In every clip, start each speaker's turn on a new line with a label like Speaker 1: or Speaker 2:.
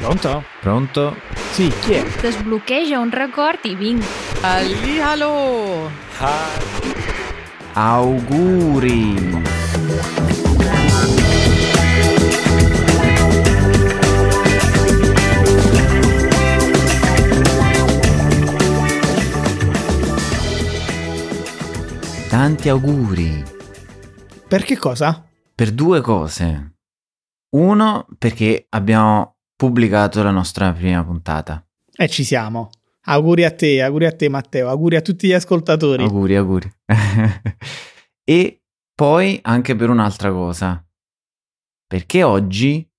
Speaker 1: Pronto?
Speaker 2: Pronto?
Speaker 1: Sì, chi è?
Speaker 3: Desbloqueja un record i vinc.
Speaker 4: Hallihallo!
Speaker 2: Auguri! Tanti auguri
Speaker 1: Per che cosa?
Speaker 2: per due cose. Uno, perché abbiamo pubblicato la nostra prima puntata.
Speaker 1: E ci siamo. Auguri a te, auguri a te Matteo, auguri a tutti gli ascoltatori.
Speaker 2: Auguri, auguri. e poi anche per un'altra cosa. Perché oggi,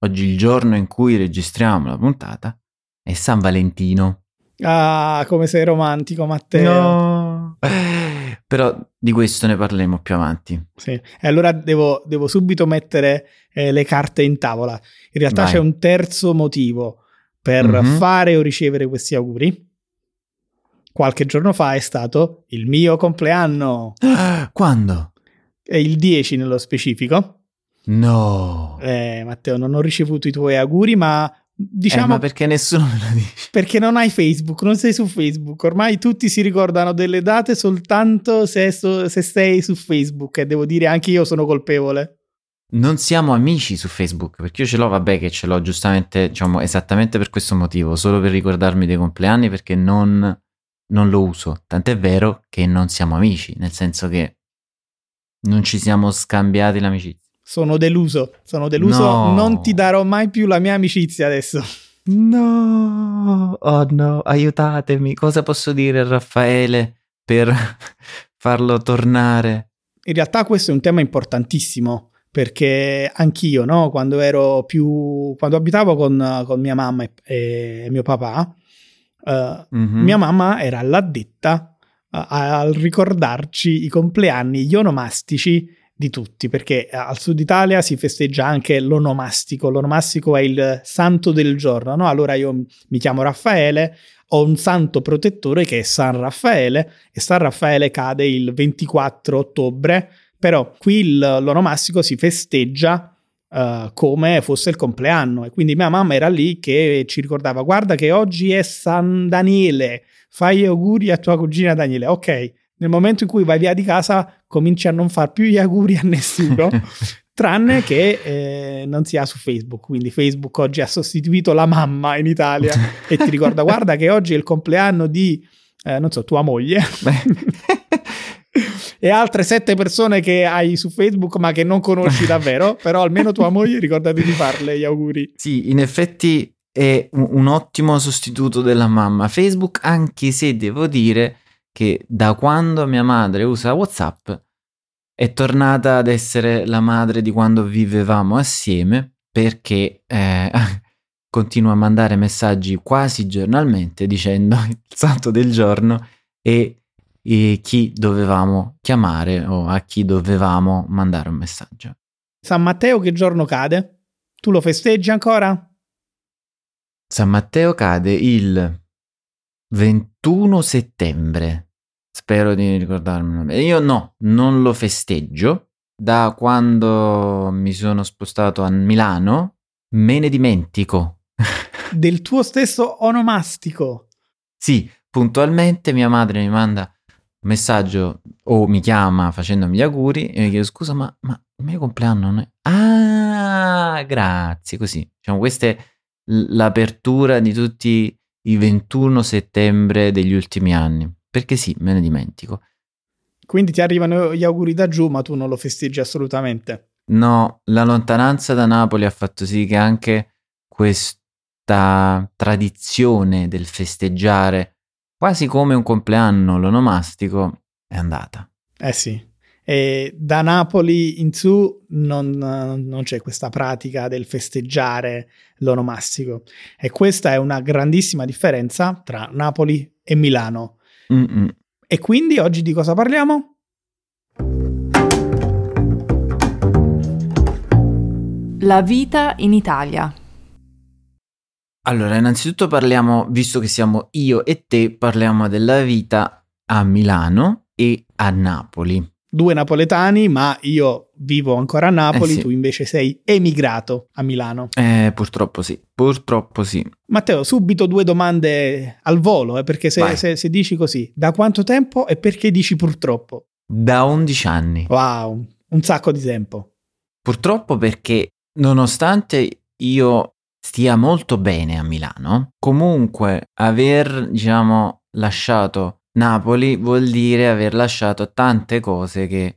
Speaker 2: oggi il giorno in cui registriamo la puntata, è San Valentino.
Speaker 1: Ah, come sei romantico Matteo.
Speaker 2: No. Però di questo ne parleremo più avanti.
Speaker 1: Sì. E allora devo, devo subito mettere eh, le carte in tavola. In realtà
Speaker 2: Vai.
Speaker 1: c'è un terzo motivo per
Speaker 2: Mhm.
Speaker 1: fare o ricevere questi auguri. Qualche giorno fa è stato il mio compleanno,
Speaker 2: Quando?
Speaker 1: è il 10 nello specifico.
Speaker 2: No.
Speaker 1: Eh, Matteo, non ho ricevuto i tuoi auguri, ma diciamo
Speaker 2: ma perché nessuno me lo dice?
Speaker 1: perché non hai Facebook, non sei su Facebook. Ormai tutti si ricordano delle date soltanto se, so- se sei su Facebook. E devo dire, anche io sono colpevole.
Speaker 2: Non siamo amici su Facebook, perché io ce l'ho, vabbè che ce l'ho giustamente, diciamo, esattamente per questo motivo, solo per ricordarmi dei compleanni perché non, non lo uso. Tant'è vero che non siamo amici, nel senso che non ci siamo scambiati l'amicizia.
Speaker 1: Sono deluso, sono deluso.
Speaker 2: No.
Speaker 1: Non ti darò mai più la mia amicizia adesso.
Speaker 2: No, oh no, aiutatemi, cosa posso dire a Raffaele per farlo tornare?
Speaker 1: In realtà questo è un tema importantissimo perché anch'io, no, quando ero più quando abitavo con, con mia mamma e, e mio papà, eh,
Speaker 2: Mhm.
Speaker 1: mia mamma era l'addetta a, a ricordarci i compleanni, gli onomastici di tutti, perché al sud Italia si festeggia anche l'onomastico. L'onomastico è il santo del giorno, no? Allora io mi chiamo Raffaele, ho un santo protettore che è San Raffaele e San Raffaele cade il 24 ottobre, però qui il- l'onomastico si festeggia eh, come fosse il compleanno e quindi mia mamma era lì che ci ricordava guarda che oggi è San Daniele, fai auguri a tua cugina Daniele. Ok, nel momento in cui vai via di casa cominci a non far più gli auguri a nessuno, tranne che eh, non sia su Facebook. Quindi Facebook oggi ha sostituito la mamma in Italia e ti ricorda guarda che oggi è il compleanno di, eh, non so, tua moglie. e altre sette persone che hai su Facebook ma che non conosci davvero, però almeno tua moglie ricordati di farle gli auguri.
Speaker 2: Sì, in effetti è un, un ottimo sostituto della mamma Facebook, anche se devo dire che da quando mia madre usa WhatsApp è tornata ad essere la madre di quando vivevamo assieme perché eh, continua a mandare messaggi quasi giornalmente dicendo il santo del giorno e, e chi dovevamo chiamare o a chi dovevamo mandare un messaggio.
Speaker 1: San Matteo che giorno cade? Tu lo festeggi ancora?
Speaker 2: San Matteo cade il 21 settembre. Spero di ricordarmelo. Io no, non lo festeggio. Da quando mi sono spostato a Milano, me ne dimentico.
Speaker 1: Del tuo stesso onomastico.
Speaker 2: Sì, puntualmente mia madre mi manda un messaggio o mi chiama facendomi gli auguri e mi chiedo scusa, ma, ma il mio compleanno non è... Ah, grazie, così. Diciamo, questa è l'apertura di tutti i 21 settembre degli ultimi anni. Perché sì, me ne dimentico.
Speaker 1: Quindi ti arrivano gli auguri da giù, ma tu non lo festeggi assolutamente.
Speaker 2: No, la lontananza da Napoli ha fatto sì che anche questa tradizione del festeggiare quasi come un compleanno l'onomastico è andata.
Speaker 1: Eh sì. E da Napoli in su non, non c'è questa pratica del festeggiare l'onomastico. E questa è una grandissima differenza tra Napoli e Milano.
Speaker 2: Mm-mm.
Speaker 1: E quindi oggi di cosa parliamo?
Speaker 4: La vita in Italia.
Speaker 2: Allora, innanzitutto parliamo, visto che siamo io e te, parliamo della vita a Milano e a Napoli.
Speaker 1: Due napoletani, ma io vivo ancora a Napoli,
Speaker 2: Eh sì.
Speaker 1: tu invece sei emigrato a Milano.
Speaker 2: Eh, purtroppo sì, purtroppo sì.
Speaker 1: Matteo, subito due domande al volo, eh, perché se, se- se dici così, da quanto tempo e perché dici purtroppo?
Speaker 2: Da 11 anni.
Speaker 1: Wow, un sacco di tempo.
Speaker 2: Purtroppo perché nonostante io stia molto bene a Milano, comunque aver, diciamo, lasciato Napoli vuol dire aver lasciato tante cose che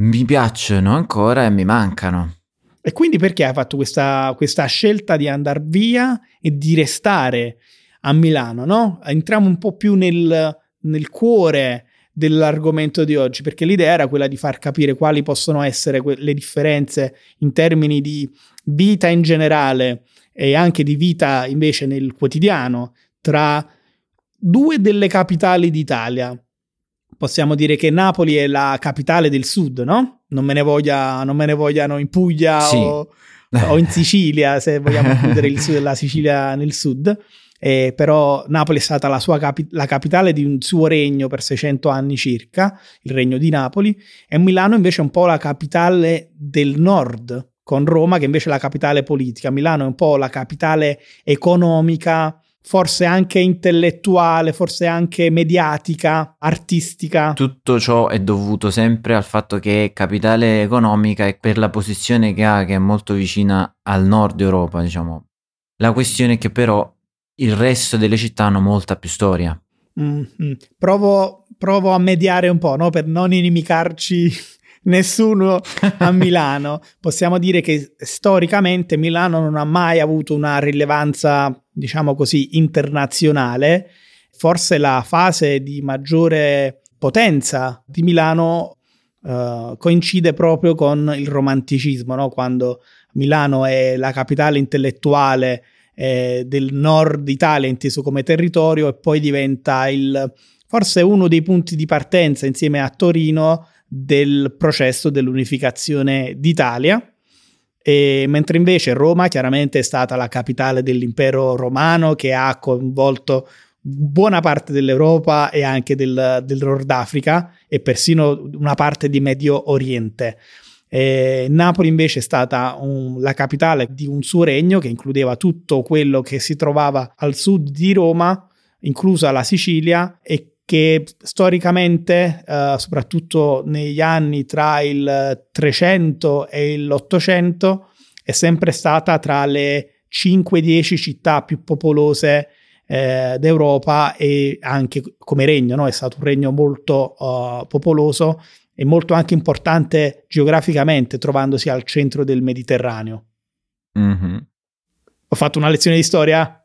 Speaker 2: mi piacciono ancora e mi mancano.
Speaker 1: E quindi perché hai fatto questa, questa scelta di andare via e di restare a Milano, no? Entriamo un po' più nel, nel cuore dell'argomento di oggi, perché l'idea era quella di far capire quali possono essere que- le differenze in termini di vita in generale e anche di vita invece nel quotidiano tra due delle capitali d'Italia. Possiamo dire che Napoli è la capitale del sud, no? Non me ne, voglia, non me ne vogliano in Puglia
Speaker 2: Sì.
Speaker 1: o, o in Sicilia, se vogliamo includere il sud, la Sicilia nel sud. Eh, però Napoli è stata la, sua capi- la capitale di un suo regno per 600 anni circa, il regno di Napoli, e Milano invece è un po' la capitale del nord, con Roma che invece è la capitale politica. Milano è un po' la capitale economica, forse anche intellettuale, forse anche mediatica, artistica.
Speaker 2: Tutto ciò è dovuto sempre al fatto che è capitale economica e per la posizione che ha, che è molto vicina al nord Europa, diciamo. La questione è che però il resto delle città hanno molta più storia.
Speaker 1: Mm, mm. Provo, provo a mediare un po', no? Per non inimicarci nessuno a Milano. Possiamo dire che storicamente Milano non ha mai avuto una rilevanza, diciamo così, internazionale. Forse la fase di maggiore potenza di Milano eh, coincide proprio con il romanticismo, no? Quando Milano è la capitale intellettuale eh, del nord Italia inteso come territorio e poi diventa il forse uno dei punti di partenza insieme a Torino del processo dell'unificazione d'Italia. E mentre invece Roma chiaramente è stata la capitale dell'impero romano che ha coinvolto buona parte dell'Europa e anche del, del Nord Africa e persino una parte di Medio Oriente. Eh, Napoli invece è stata un- la capitale di un suo regno che includeva tutto quello che si trovava al sud di Roma, inclusa la Sicilia, e che storicamente, eh, soprattutto negli anni tra il 300 e l'Ottocento, è sempre stata tra le 5-10 città più popolose eh, d'Europa e anche come regno, no? è stato un regno molto eh, popoloso e molto anche importante geograficamente, trovandosi al centro del Mediterraneo.
Speaker 2: Mhm.
Speaker 1: Ho fatto una lezione di storia?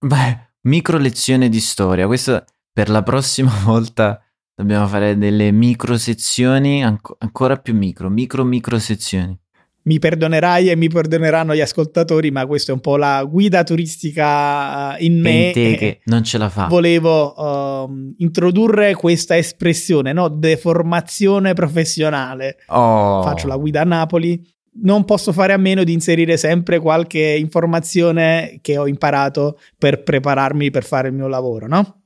Speaker 2: Beh, micro lezione di storia. Questo per la prossima volta dobbiamo fare delle micro sezioni anco- ancora più micro, micro micro sezioni.
Speaker 1: Mi perdonerai e mi perdoneranno gli ascoltatori, ma questa è un po' la guida turistica eh, in me.
Speaker 2: in te che non ce la fa.
Speaker 1: Volevo ehm, introdurre questa espressione, no? Deformazione professionale.
Speaker 2: Oh.
Speaker 1: Faccio la guida a Napoli. Non posso fare a meno di inserire sempre qualche informazione che ho imparato per prepararmi per fare il mio lavoro, no?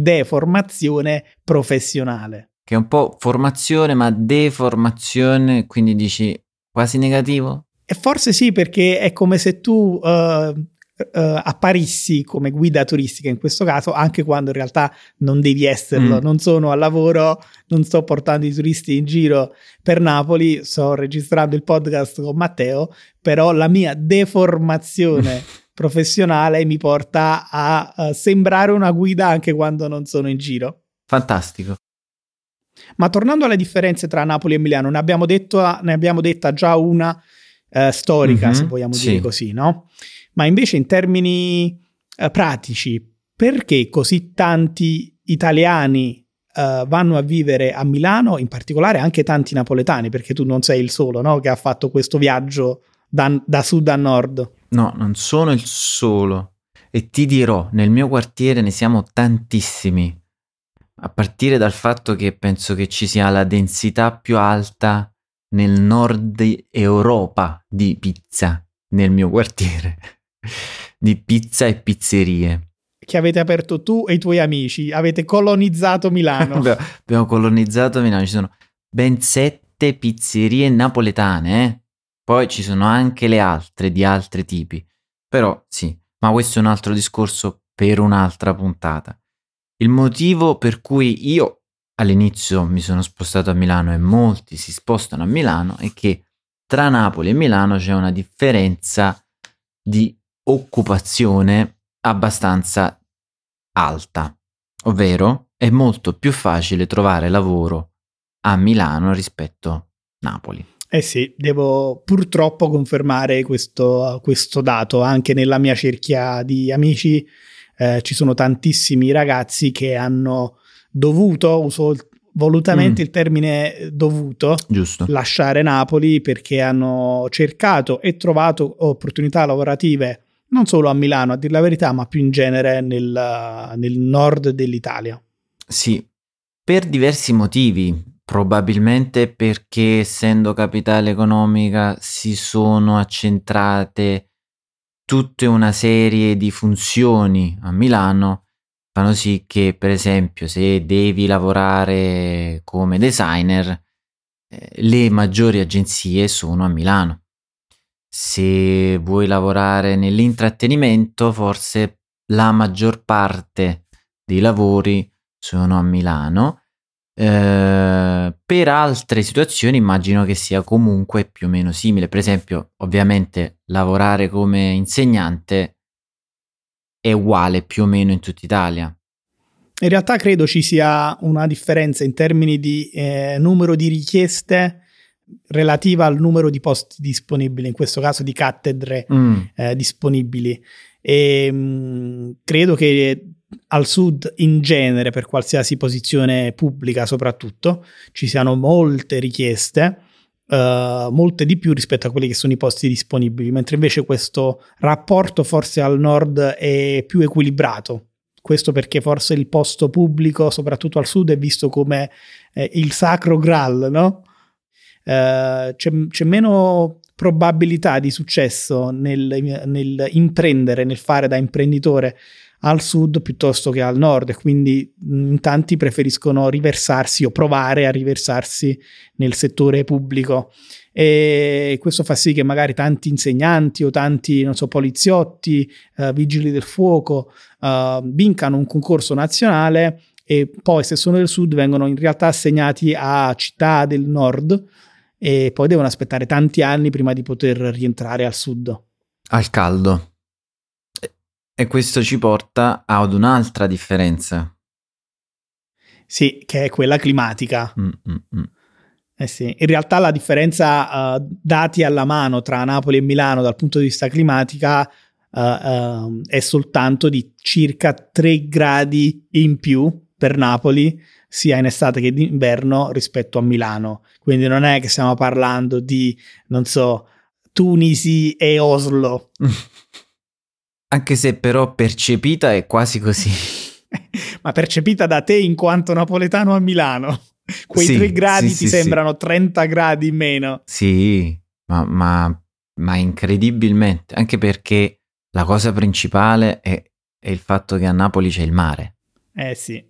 Speaker 1: Deformazione professionale.
Speaker 2: Che è un po' formazione ma deformazione, quindi dici quasi negativo?
Speaker 1: E forse sì, perché è come se tu eh, eh, apparissi come guida turistica in questo caso, anche quando in realtà non devi esserlo.
Speaker 2: Mm.
Speaker 1: Non sono al lavoro, non sto portando i turisti in giro per Napoli, sto registrando il podcast con Matteo, però la mia deformazione professionale mi porta a, eh, sembrare una guida anche quando non sono in giro.
Speaker 2: Fantastico.
Speaker 1: Ma tornando alle differenze tra Napoli e Milano, ne abbiamo, detto, ne abbiamo detta già una eh, storica,
Speaker 2: Mhm,
Speaker 1: se vogliamo
Speaker 2: sì.
Speaker 1: dire così, no? Ma invece in termini eh, pratici, perché così tanti italiani vanno a vivere a Milano, in particolare anche tanti napoletani, perché tu non sei il solo, no? Che ha fatto questo viaggio da, da sud a nord.
Speaker 2: No, non sono il solo. E ti dirò, nel mio quartiere ne siamo tantissimi. A partire dal fatto che penso che ci sia la densità più alta nel nord Europa di pizza nel mio quartiere. Di pizza e pizzerie.
Speaker 1: Che avete aperto tu e i tuoi amici, avete colonizzato Milano.
Speaker 2: Abbiamo colonizzato Milano, ci sono ben sette pizzerie napoletane, eh? Poi ci sono anche le altre di altri tipi. Però sì, ma questo è un altro discorso per un'altra puntata. Il motivo per cui io all'inizio mi sono spostato a Milano e molti si spostano a Milano è che tra Napoli e Milano c'è una differenza di occupazione abbastanza alta, ovvero è molto più facile trovare lavoro a Milano rispetto a Napoli.
Speaker 1: Eh sì, devo purtroppo confermare questo, questo dato. Anche nella mia cerchia di amici eh, ci sono tantissimi ragazzi che hanno dovuto, uso volutamente mm. il termine dovuto,
Speaker 2: Giusto.
Speaker 1: lasciare Napoli perché hanno cercato e trovato opportunità lavorative non solo a Milano, a dire la verità, ma più in genere nel, nel nord dell'Italia.
Speaker 2: Sì, per diversi motivi. Probabilmente perché essendo capitale economica si sono accentrate tutta una serie di funzioni a Milano fanno sì che per esempio se devi lavorare come designer eh, le maggiori agenzie sono a Milano. Se vuoi lavorare nell'intrattenimento forse la maggior parte dei lavori sono a Milano eh, per altre situazioni immagino che sia comunque più o meno simile. Per esempio, ovviamente lavorare come insegnante è uguale più o meno in tutta Italia.
Speaker 1: In realtà credo ci sia una differenza in termini di eh, numero di richieste relativa al numero di posti disponibili, in questo caso di cattedre mm. eh, disponibili. E mh, mm, credo che al sud in genere, per qualsiasi posizione pubblica soprattutto, ci siano molte richieste, uh, molte di più rispetto a quelli che sono i posti disponibili, mentre invece questo rapporto forse al nord è più equilibrato. Questo perché forse il posto pubblico, soprattutto al sud, è visto come eh, il sacro graal, no? Uh, c'è, c'è, meno probabilità di successo nel, nel imprendere, nel fare da imprenditore al sud piuttosto che al nord e quindi in tanti preferiscono riversarsi o provare a riversarsi nel settore pubblico. E questo fa sì che magari tanti insegnanti o tanti non so poliziotti uh, vigili del fuoco uh, vincano un concorso nazionale e poi se sono del sud vengono in realtà assegnati a città del nord e poi devono aspettare tanti anni prima di poter rientrare al sud.
Speaker 2: Al caldo e questo ci porta ad un'altra differenza.
Speaker 1: Sì, che è quella climatica.
Speaker 2: Mm-mm.
Speaker 1: Eh sì. In realtà la differenza uh, dati alla mano tra Napoli e Milano dal punto di vista climatica uh, uh, è soltanto di circa 3 gradi in più per Napoli, sia in estate che in inverno rispetto a Milano. Quindi non è che stiamo parlando di, non so, Tunisi e Oslo.
Speaker 2: Anche se però percepita è quasi così.
Speaker 1: Ma percepita da te in quanto napoletano a Milano. Quei sì, 3 gradi sì, ti sì, sembrano 30 gradi in meno.
Speaker 2: Sì, ma, ma, ma, incredibilmente. Anche perché la cosa principale è, è il fatto che a Napoli c'è il mare.
Speaker 1: Eh sì.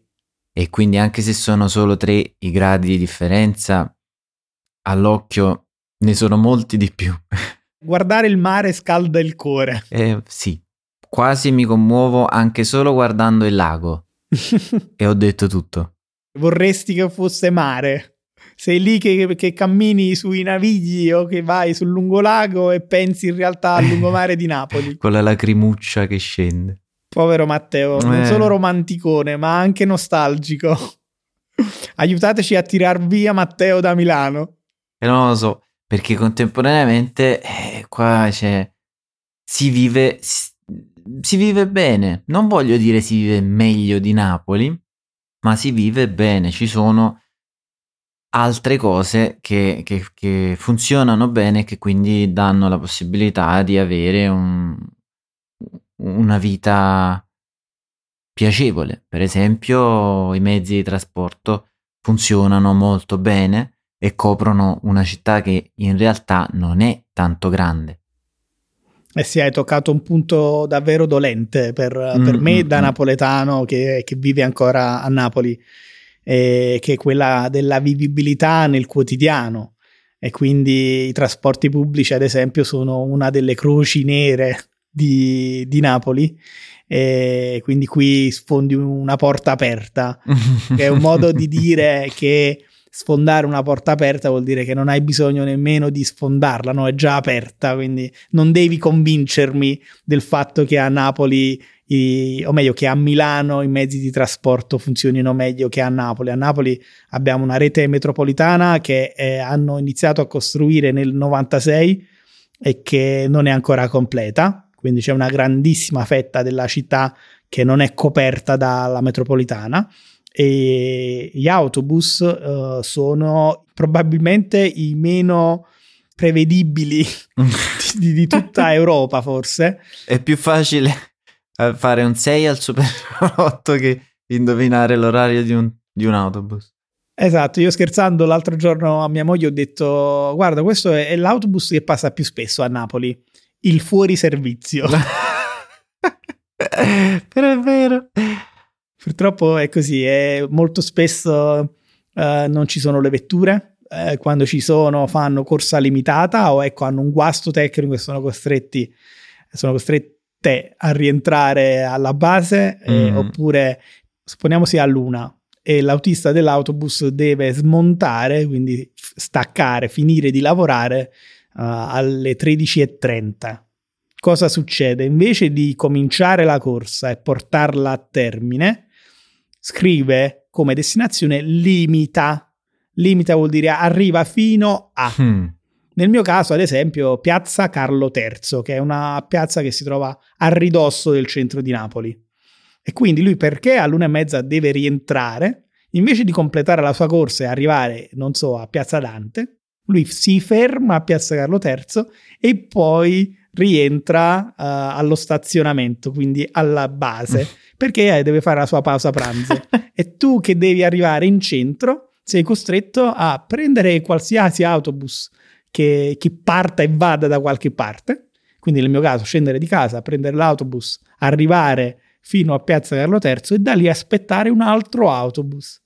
Speaker 2: E quindi anche se sono solo 3 i gradi di differenza, all'occhio ne sono molti di più.
Speaker 1: Guardare il mare scalda il cuore.
Speaker 2: Eh sì, Quasi mi commuovo anche solo guardando il lago. e ho detto tutto.
Speaker 1: Vorresti che fosse mare. Sei lì che, che, cammini sui navigli o che vai sul lungolago e pensi in realtà al lungomare di Napoli.
Speaker 2: Con la lacrimuccia che scende.
Speaker 1: Povero Matteo, eh. non solo romanticone, ma anche nostalgico. Aiutateci a tirar via Matteo da Milano.
Speaker 2: E non lo so, perché contemporaneamente eh, qua c'è... Si vive si vive bene. Non voglio dire si vive meglio di Napoli, ma si vive bene. Ci sono altre cose che, che, che funzionano bene e che quindi danno la possibilità di avere un, una vita piacevole. Per esempio, i mezzi di trasporto funzionano molto bene e coprono una città che in realtà non è tanto grande.
Speaker 1: Eh sì, hai toccato un punto davvero dolente per, mm, per me mm, da mm. napoletano che, che, vive ancora a Napoli. eh, che è quella della vivibilità nel quotidiano. E quindi i trasporti pubblici, ad esempio, sono una delle croci nere di, di Napoli. E quindi qui sfondi una porta aperta, che è un modo di dire che sfondare una porta aperta vuol dire che non hai bisogno nemmeno di sfondarla, no? È già aperta, quindi non devi convincermi del fatto che a Napoli, i, o meglio, che a Milano i mezzi di trasporto funzionino meglio che a Napoli. A Napoli abbiamo una rete metropolitana che eh, hanno iniziato a costruire nel 96 e che non è ancora completa, quindi c'è una grandissima fetta della città che non è coperta dalla metropolitana e gli autobus uh, sono probabilmente i meno prevedibili di, di, tutta Europa forse.
Speaker 2: È più facile eh, fare un 6 al Super 8 che indovinare l'orario di un, di un autobus.
Speaker 1: Esatto, io scherzando l'altro giorno a mia moglie ho detto guarda questo è, è l'autobus che passa più spesso a Napoli, il fuori servizio.
Speaker 2: Però è vero.
Speaker 1: Purtroppo è così, è molto spesso eh, non ci sono le vetture, eh, quando ci sono fanno corsa limitata o ecco hanno un guasto tecnico e sono costretti, sono costrette a rientrare alla base mm. eh, oppure supponiamo sia a luna e l'autista dell'autobus deve smontare, quindi staccare, finire di lavorare uh, alle 13.30. Cosa succede? Invece di cominciare la corsa e portarla a termine, scrive come destinazione limita. Limita vuol dire arriva fino a. Hmm. Nel mio caso, ad esempio, Piazza Carlo III, che è una piazza che si trova a ridosso del centro di Napoli. E quindi lui perché all'una e mezza deve rientrare, invece di completare la sua corsa e arrivare, non so, a Piazza Dante, lui si ferma a Piazza Carlo III e poi rientra uh, allo stazionamento, quindi alla base, perché deve fare la sua pausa pranzo. e tu che devi arrivare in centro sei costretto a prendere qualsiasi autobus che, che parta e vada da qualche parte. Quindi nel mio caso scendere di casa, prendere l'autobus, arrivare fino a Piazza Carlo III e da lì aspettare un altro autobus.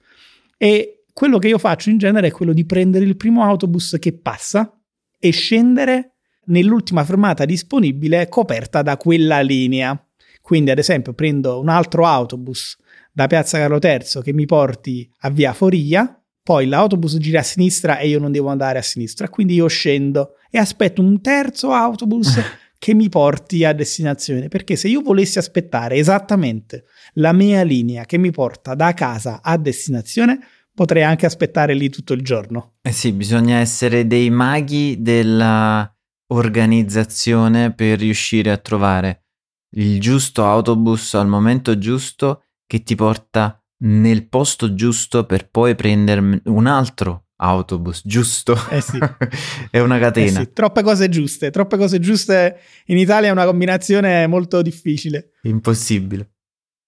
Speaker 1: E quello che io faccio in genere è quello di prendere il primo autobus che passa e scendere nell'ultima fermata disponibile coperta da quella linea. Quindi, ad esempio, prendo un altro autobus da Piazza Carlo III che mi porti a Via Foria, poi l'autobus gira a sinistra e io non devo andare a sinistra, quindi io scendo e aspetto un terzo autobus che mi porti a destinazione, perché se io volessi aspettare esattamente la mia linea che mi porta da casa a destinazione, potrei anche aspettare lì tutto il giorno.
Speaker 2: Eh sì, bisogna essere dei maghi della organizzazione per riuscire a trovare il giusto autobus al momento giusto che ti porta nel posto giusto per poi prendere un altro autobus giusto.
Speaker 1: Eh sì.
Speaker 2: è una catena.
Speaker 1: Eh sì. Troppe cose giuste, troppe cose giuste in Italia è una combinazione molto difficile.
Speaker 2: Impossibile.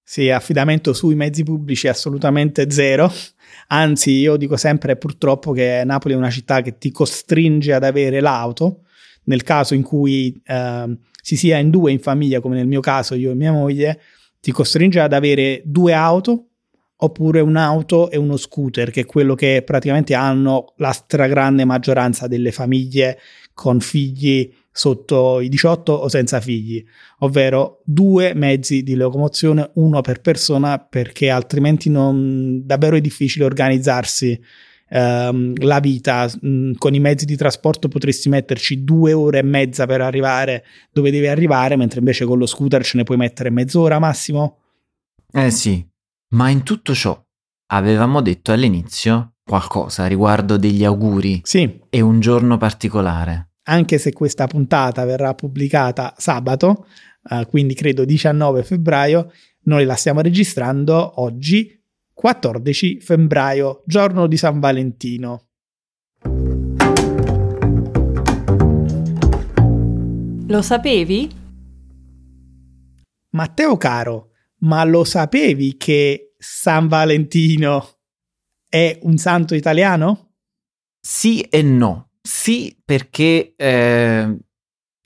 Speaker 1: Sì, affidamento sui mezzi pubblici è assolutamente zero. Anzi, io dico sempre purtroppo che Napoli è una città che ti costringe ad avere l'auto nel caso in cui eh, si sia in due in famiglia, come nel mio caso io e mia moglie, ti costringe ad avere due auto oppure un'auto e uno scooter, che è quello che praticamente hanno la stragrande maggioranza delle famiglie con figli sotto i 18 o senza figli, ovvero due mezzi di locomozione, uno per persona, perché altrimenti non, davvero è difficile organizzarsi ehm, la vita mh, mm, con i mezzi di trasporto potresti metterci due ore e mezza per arrivare dove devi arrivare, mentre invece con lo scooter ce ne puoi mettere mezz'ora massimo.
Speaker 2: Eh sì, ma in tutto ciò avevamo detto all'inizio qualcosa riguardo degli auguri.
Speaker 1: Sì.
Speaker 2: E un giorno particolare.
Speaker 1: Anche se questa puntata verrà pubblicata sabato, eh, quindi credo 19 febbraio, noi la stiamo registrando oggi 14 febbraio, giorno di San Valentino.
Speaker 4: Lo sapevi?
Speaker 1: Matteo caro, ma lo sapevi che San Valentino è un santo italiano?
Speaker 2: Sì e no. Sì perché eh,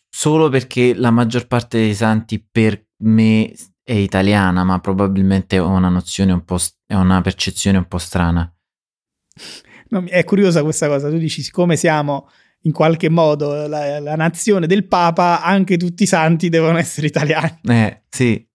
Speaker 2: solo perché la maggior parte dei santi per me è italiana, ma probabilmente ho una nozione un po', st- è una percezione un po' strana.
Speaker 1: No, è curiosa questa cosa, tu dici siccome siamo in qualche modo la, la nazione del Papa, anche tutti i santi devono essere italiani.
Speaker 2: Eh, sì,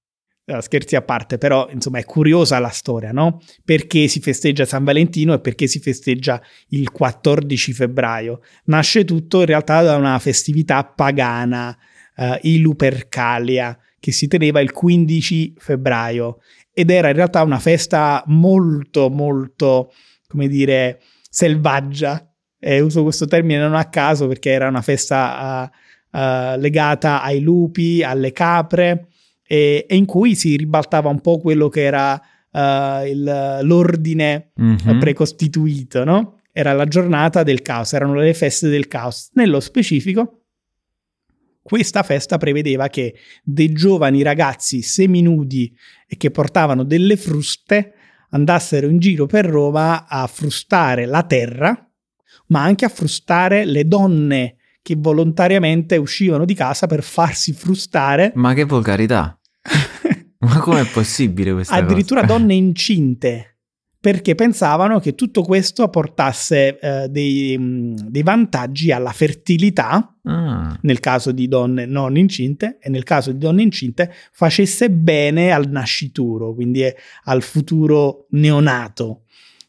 Speaker 1: No, scherzi a parte, però insomma è curiosa la storia, no? Perché si festeggia San Valentino e perché si festeggia il 14 febbraio. Nasce tutto in realtà da una festività pagana, eh, i Lupercalia, che si teneva il 15 febbraio ed era in realtà una festa molto, molto, come dire, selvaggia. E uso questo termine non a caso perché era una festa uh, uh, legata ai lupi, alle capre e, e, in cui si ribaltava un po' quello che era uh, il, l'ordine
Speaker 2: Mhm.
Speaker 1: precostituito, no? Era la giornata del caos, erano le feste del caos. Nello specifico, questa festa prevedeva che dei giovani ragazzi seminudi e che portavano delle fruste andassero in giro per Roma a frustare la terra, ma anche a frustare le donne che volontariamente uscivano di casa per farsi frustare.
Speaker 2: ma che volgarità. Ma com'è possibile questa
Speaker 1: addirittura
Speaker 2: cosa?
Speaker 1: donne incinte perché pensavano che tutto questo portasse eh, dei, mh, dei vantaggi alla fertilità
Speaker 2: Ah,
Speaker 1: nel caso di donne non incinte e nel caso di donne incinte facesse bene al nascituro, quindi eh, al futuro neonato.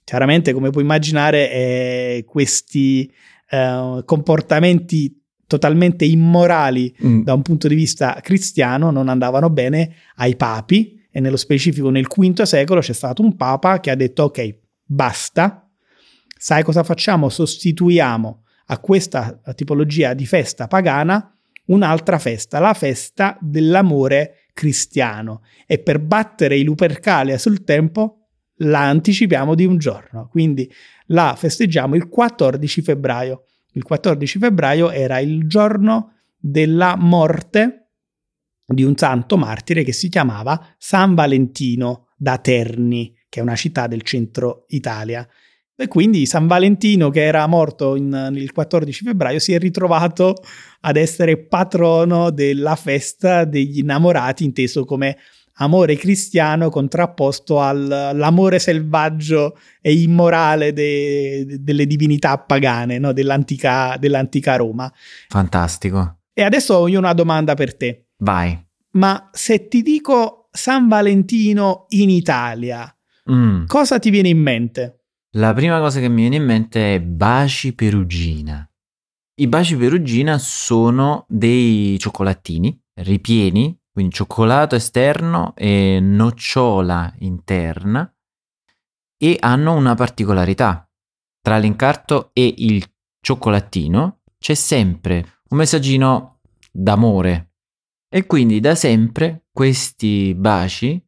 Speaker 1: Chiaramente, come puoi immaginare, eh, questi eh, comportamenti totalmente immorali
Speaker 2: mm,
Speaker 1: da un punto di vista cristiano non andavano bene ai papi e nello specifico nel V secolo c'è stato un papa che ha detto ok, basta, sai cosa facciamo? Sostituiamo a questa tipologia di festa pagana un'altra festa, la festa dell'amore cristiano e per battere i Lupercalia sul tempo la anticipiamo di un giorno, quindi la festeggiamo il 14 febbraio. Il 14 febbraio era il giorno della morte di un santo martire che si chiamava San Valentino da Terni, che è una città del centro Italia. E quindi San Valentino, che era morto in- il 14 febbraio, si è ritrovato ad essere patrono della festa degli innamorati, inteso come amore cristiano contrapposto al- all'amore selvaggio e immorale de- delle divinità pagane no? dell'antica, dell'antica Roma.
Speaker 2: fantastico.
Speaker 1: E adesso io ho una domanda per te.
Speaker 2: Vai.
Speaker 1: Ma se ti dico San Valentino in Italia,
Speaker 2: Mm.
Speaker 1: cosa ti viene in mente?
Speaker 2: La prima cosa che mi viene in mente è baci perugina. I baci perugina sono dei cioccolatini ripieni, quindi cioccolato esterno e nocciola interna e hanno una particolarità. Tra l'incarto e il cioccolatino c'è sempre un messaggino d'amore e quindi da sempre questi baci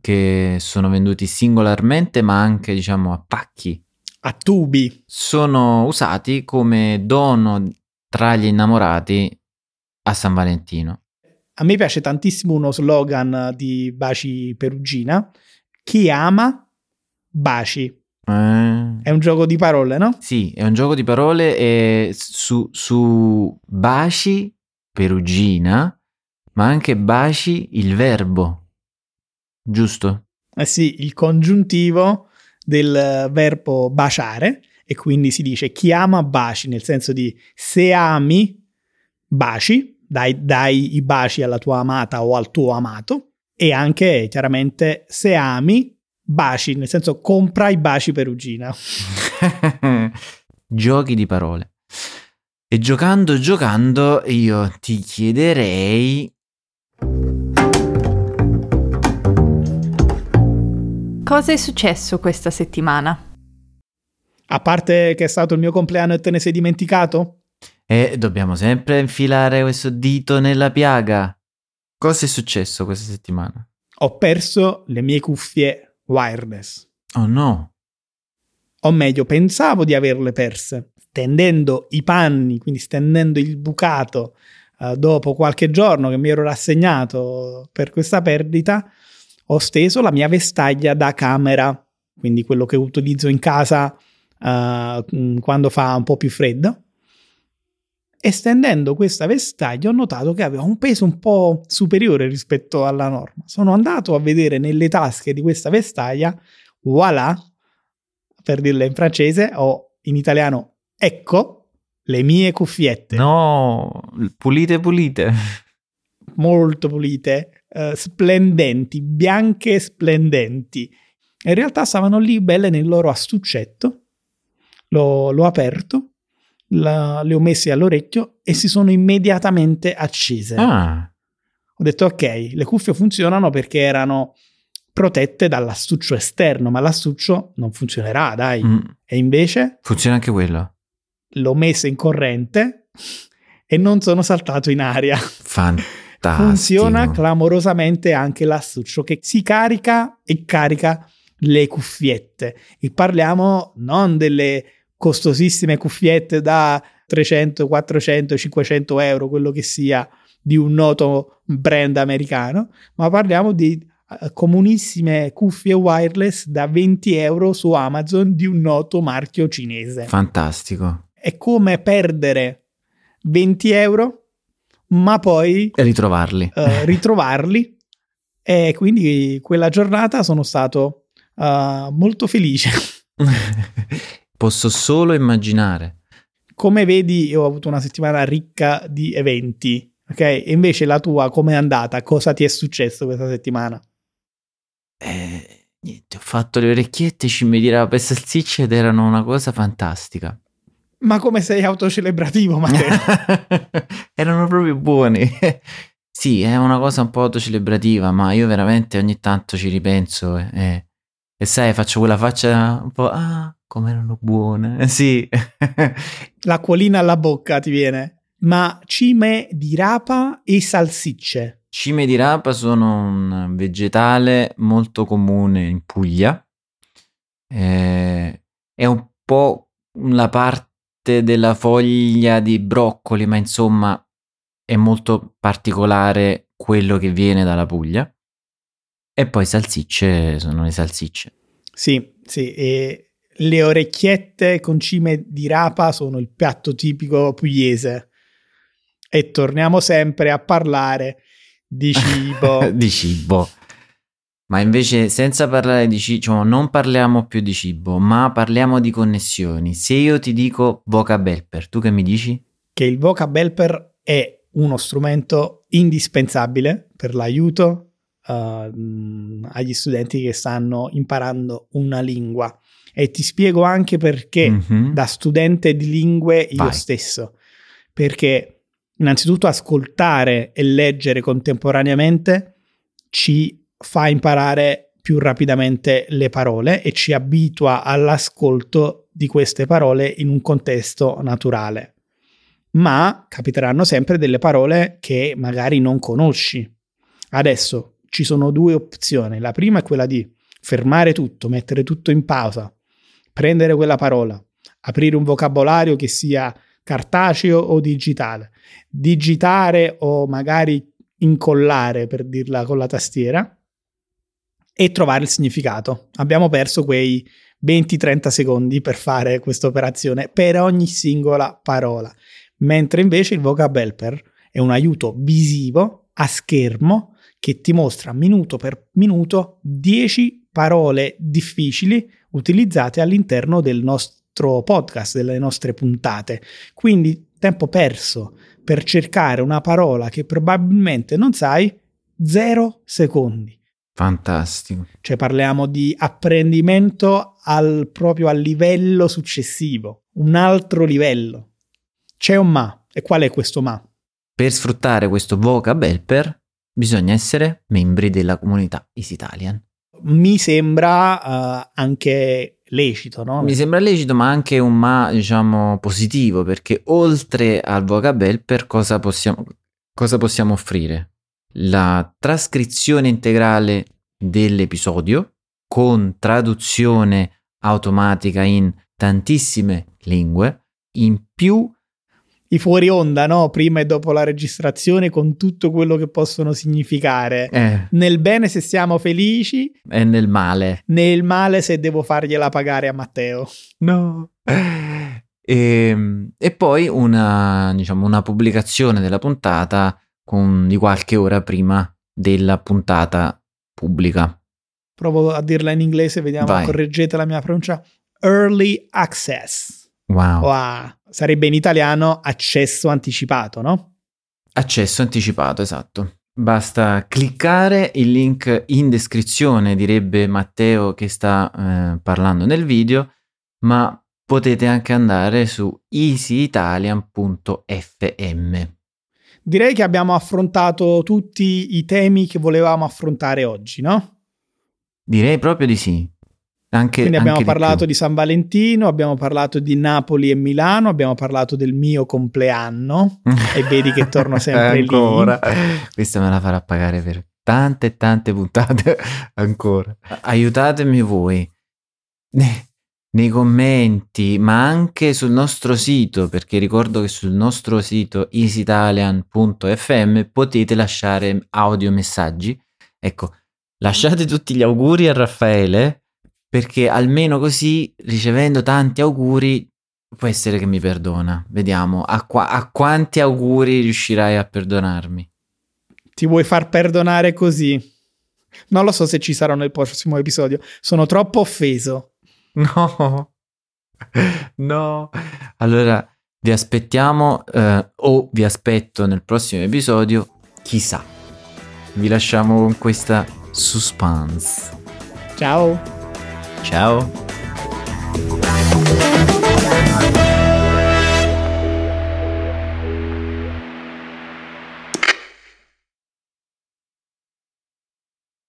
Speaker 2: che sono venduti singolarmente ma anche diciamo a pacchi
Speaker 1: A tubi.
Speaker 2: sono usati come dono tra gli innamorati a San Valentino.
Speaker 1: A me piace tantissimo uno slogan di Baci Perugina. Chi ama, baci.
Speaker 2: Eh,
Speaker 1: È un gioco di parole, no?
Speaker 2: sì, è un gioco di parole e su, su baci perugina, ma anche baci il verbo, giusto?
Speaker 1: Eh sì, il congiuntivo del verbo baciare e quindi si dice chi ama baci, nel senso di se ami baci, dai, dai i baci alla tua amata o al tuo amato e anche chiaramente se ami baci, nel senso compra i baci perugina.
Speaker 2: Giochi di parole. E giocando, giocando, io ti chiederei
Speaker 4: Cosa è successo questa settimana?
Speaker 1: A parte che è stato il mio compleanno e te ne sei dimenticato?
Speaker 2: E dobbiamo sempre infilare questo dito nella piaga. Cosa è successo questa settimana?
Speaker 1: Ho perso le mie cuffie wireless.
Speaker 2: Oh no.
Speaker 1: o meglio pensavo di averle perse, stendendo i panni, quindi stendendo il bucato eh, dopo qualche giorno che mi ero rassegnato per questa perdita, ho steso la mia vestaglia da camera, quindi quello che utilizzo in casa mm, quando fa un po' più freddo. estendendo questa vestaglia ho notato che aveva un peso un po' superiore rispetto alla norma. Sono andato a vedere nelle tasche di questa vestaglia, voilà, per dirla in francese o in italiano, ecco le mie cuffiette.
Speaker 2: No, pulite pulite.
Speaker 1: Molto pulite, eh, splendenti, bianche splendenti. In realtà stavano lì belle nel loro astuccetto. L'ho, l'ho aperto la, le ho messe all'orecchio e si sono immediatamente accese.
Speaker 2: Ah,
Speaker 1: Ho detto ok, le cuffie funzionano perché erano protette dall'astuccio esterno, ma l'astuccio non funzionerà, dai.
Speaker 2: mm,
Speaker 1: E invece
Speaker 2: funziona anche quello.
Speaker 1: l'ho messa in corrente e non sono saltato in aria.
Speaker 2: Fantastico.
Speaker 1: Funziona clamorosamente anche l'astuccio che si carica e carica le cuffiette. E parliamo non delle costosissime cuffiette da 300, 400, 500 euro, quello che sia, di un noto brand americano, ma parliamo di eh, comunissime cuffie wireless da 20 euro su Amazon di un noto marchio cinese.
Speaker 2: Fantastico.
Speaker 1: È come perdere 20 euro, ma poi
Speaker 2: E ritrovarli.
Speaker 1: eh, ritrovarli. E quindi quella giornata sono stato eh, molto felice.
Speaker 2: Posso solo immaginare.
Speaker 1: Come vedi, io ho avuto una settimana ricca di eventi, ok? E invece la tua, com'è andata? Cosa ti è successo questa settimana?
Speaker 2: Eh, niente, ho fatto le orecchiette, ci mi dirà per salsicce ed erano una cosa fantastica.
Speaker 1: Ma come sei autocelebrativo, Matteo?
Speaker 2: erano proprio buoni. sì, è una cosa un po' autocelebrativa, ma io veramente ogni tanto ci ripenso e, e- e sai, faccio quella faccia un po', ah, come erano buone. Sì.
Speaker 1: L'acquolina alla bocca ti viene. Ma cime di rapa e salsicce.
Speaker 2: Cime di rapa sono un vegetale molto comune in Puglia. Eh, è un po' la parte della foglia di broccoli, ma insomma è molto particolare quello che viene dalla Puglia. E poi salsicce sono le salsicce.
Speaker 1: Sì, sì, e le orecchiette con cime di rapa sono il piatto tipico pugliese. E torniamo sempre a parlare di cibo.
Speaker 2: di cibo. Ma invece, senza parlare di cibo, cioè, non parliamo più di cibo, ma parliamo di connessioni. Se io ti dico vocab helper, tu che mi dici?
Speaker 1: che il vocab helper è uno strumento indispensabile per l'aiuto uh, agli studenti che stanno imparando una lingua. E ti spiego anche perché
Speaker 2: Mhm.
Speaker 1: da studente di lingue io
Speaker 2: Vai.
Speaker 1: stesso. Perché innanzitutto ascoltare e leggere contemporaneamente ci fa imparare più rapidamente le parole e ci abitua all'ascolto di queste parole in un contesto naturale. Ma capiteranno sempre delle parole che magari non conosci. Adesso ci sono due opzioni. La prima è quella di fermare tutto, mettere tutto in pausa, prendere quella parola, aprire un vocabolario che sia cartaceo o digitale, digitare o magari incollare per dirla con la tastiera e trovare il significato. Abbiamo perso quei 20-30 secondi per fare questa operazione per ogni singola parola, mentre invece il vocab helper è un aiuto visivo a schermo che ti mostra minuto per minuto 10 parole difficili utilizzate all'interno del nostro podcast, delle nostre puntate. Quindi tempo perso per cercare una parola che probabilmente non sai, 0 secondi.
Speaker 2: Fantastico.
Speaker 1: Cioè parliamo di apprendimento al, proprio al livello successivo, un altro livello. C'è un ma. E qual è questo ma?
Speaker 2: Per sfruttare questo vocab helper bisogna essere membri della comunità Easy Italian.
Speaker 1: Mi sembra eh, anche lecito, no?
Speaker 2: Mi sembra lecito, ma anche un ma, diciamo, positivo, perché oltre al vocab helper cosa possiamo, cosa possiamo offrire? La trascrizione integrale dell'episodio con traduzione automatica in tantissime lingue, in più
Speaker 1: I fuori onda, no? Prima e dopo la registrazione con tutto quello che possono significare.
Speaker 2: eh,
Speaker 1: Nel bene se siamo felici,
Speaker 2: è nel male.
Speaker 1: nel male se devo fargliela pagare a Matteo.
Speaker 2: No. E, e poi una, diciamo, una pubblicazione della puntata con, di qualche ora prima della puntata pubblica.
Speaker 1: Provo a dirla in inglese, vediamo,
Speaker 2: Vai.
Speaker 1: correggete la mia pronuncia. Early access.
Speaker 2: Wow.
Speaker 1: Wow. Sarebbe in italiano accesso anticipato, no?
Speaker 2: Accesso anticipato, esatto. Basta cliccare il link in descrizione, direbbe Matteo che sta eh, parlando nel video, ma potete anche andare su easyitalian.fm.
Speaker 1: Direi che abbiamo affrontato tutti i temi che volevamo affrontare oggi, no?
Speaker 2: Direi proprio di sì. Anche,
Speaker 1: Quindi abbiamo parlato
Speaker 2: più.
Speaker 1: di, San Valentino, abbiamo parlato di Napoli e Milano, abbiamo parlato del mio compleanno e vedi che torno sempre lì.
Speaker 2: ancora. Questa me la farà pagare per tante e tante puntate ancora. Aiutatemi voi nei commenti, ma anche sul nostro sito, perché ricordo che sul nostro sito easyitalian.fm potete lasciare audio messaggi. Ecco, lasciate tutti gli auguri a Raffaele, perché almeno così, ricevendo tanti auguri, può essere che mi perdona. Vediamo a, qua- a quanti auguri riuscirai a perdonarmi.
Speaker 1: Ti vuoi far perdonare così? Non lo so se ci sarò nel prossimo episodio. Sono troppo offeso.
Speaker 2: No, no. Allora vi aspettiamo eh, o vi aspetto nel prossimo episodio, chissà. Vi lasciamo con questa suspense.
Speaker 1: Ciao.
Speaker 2: Ciao.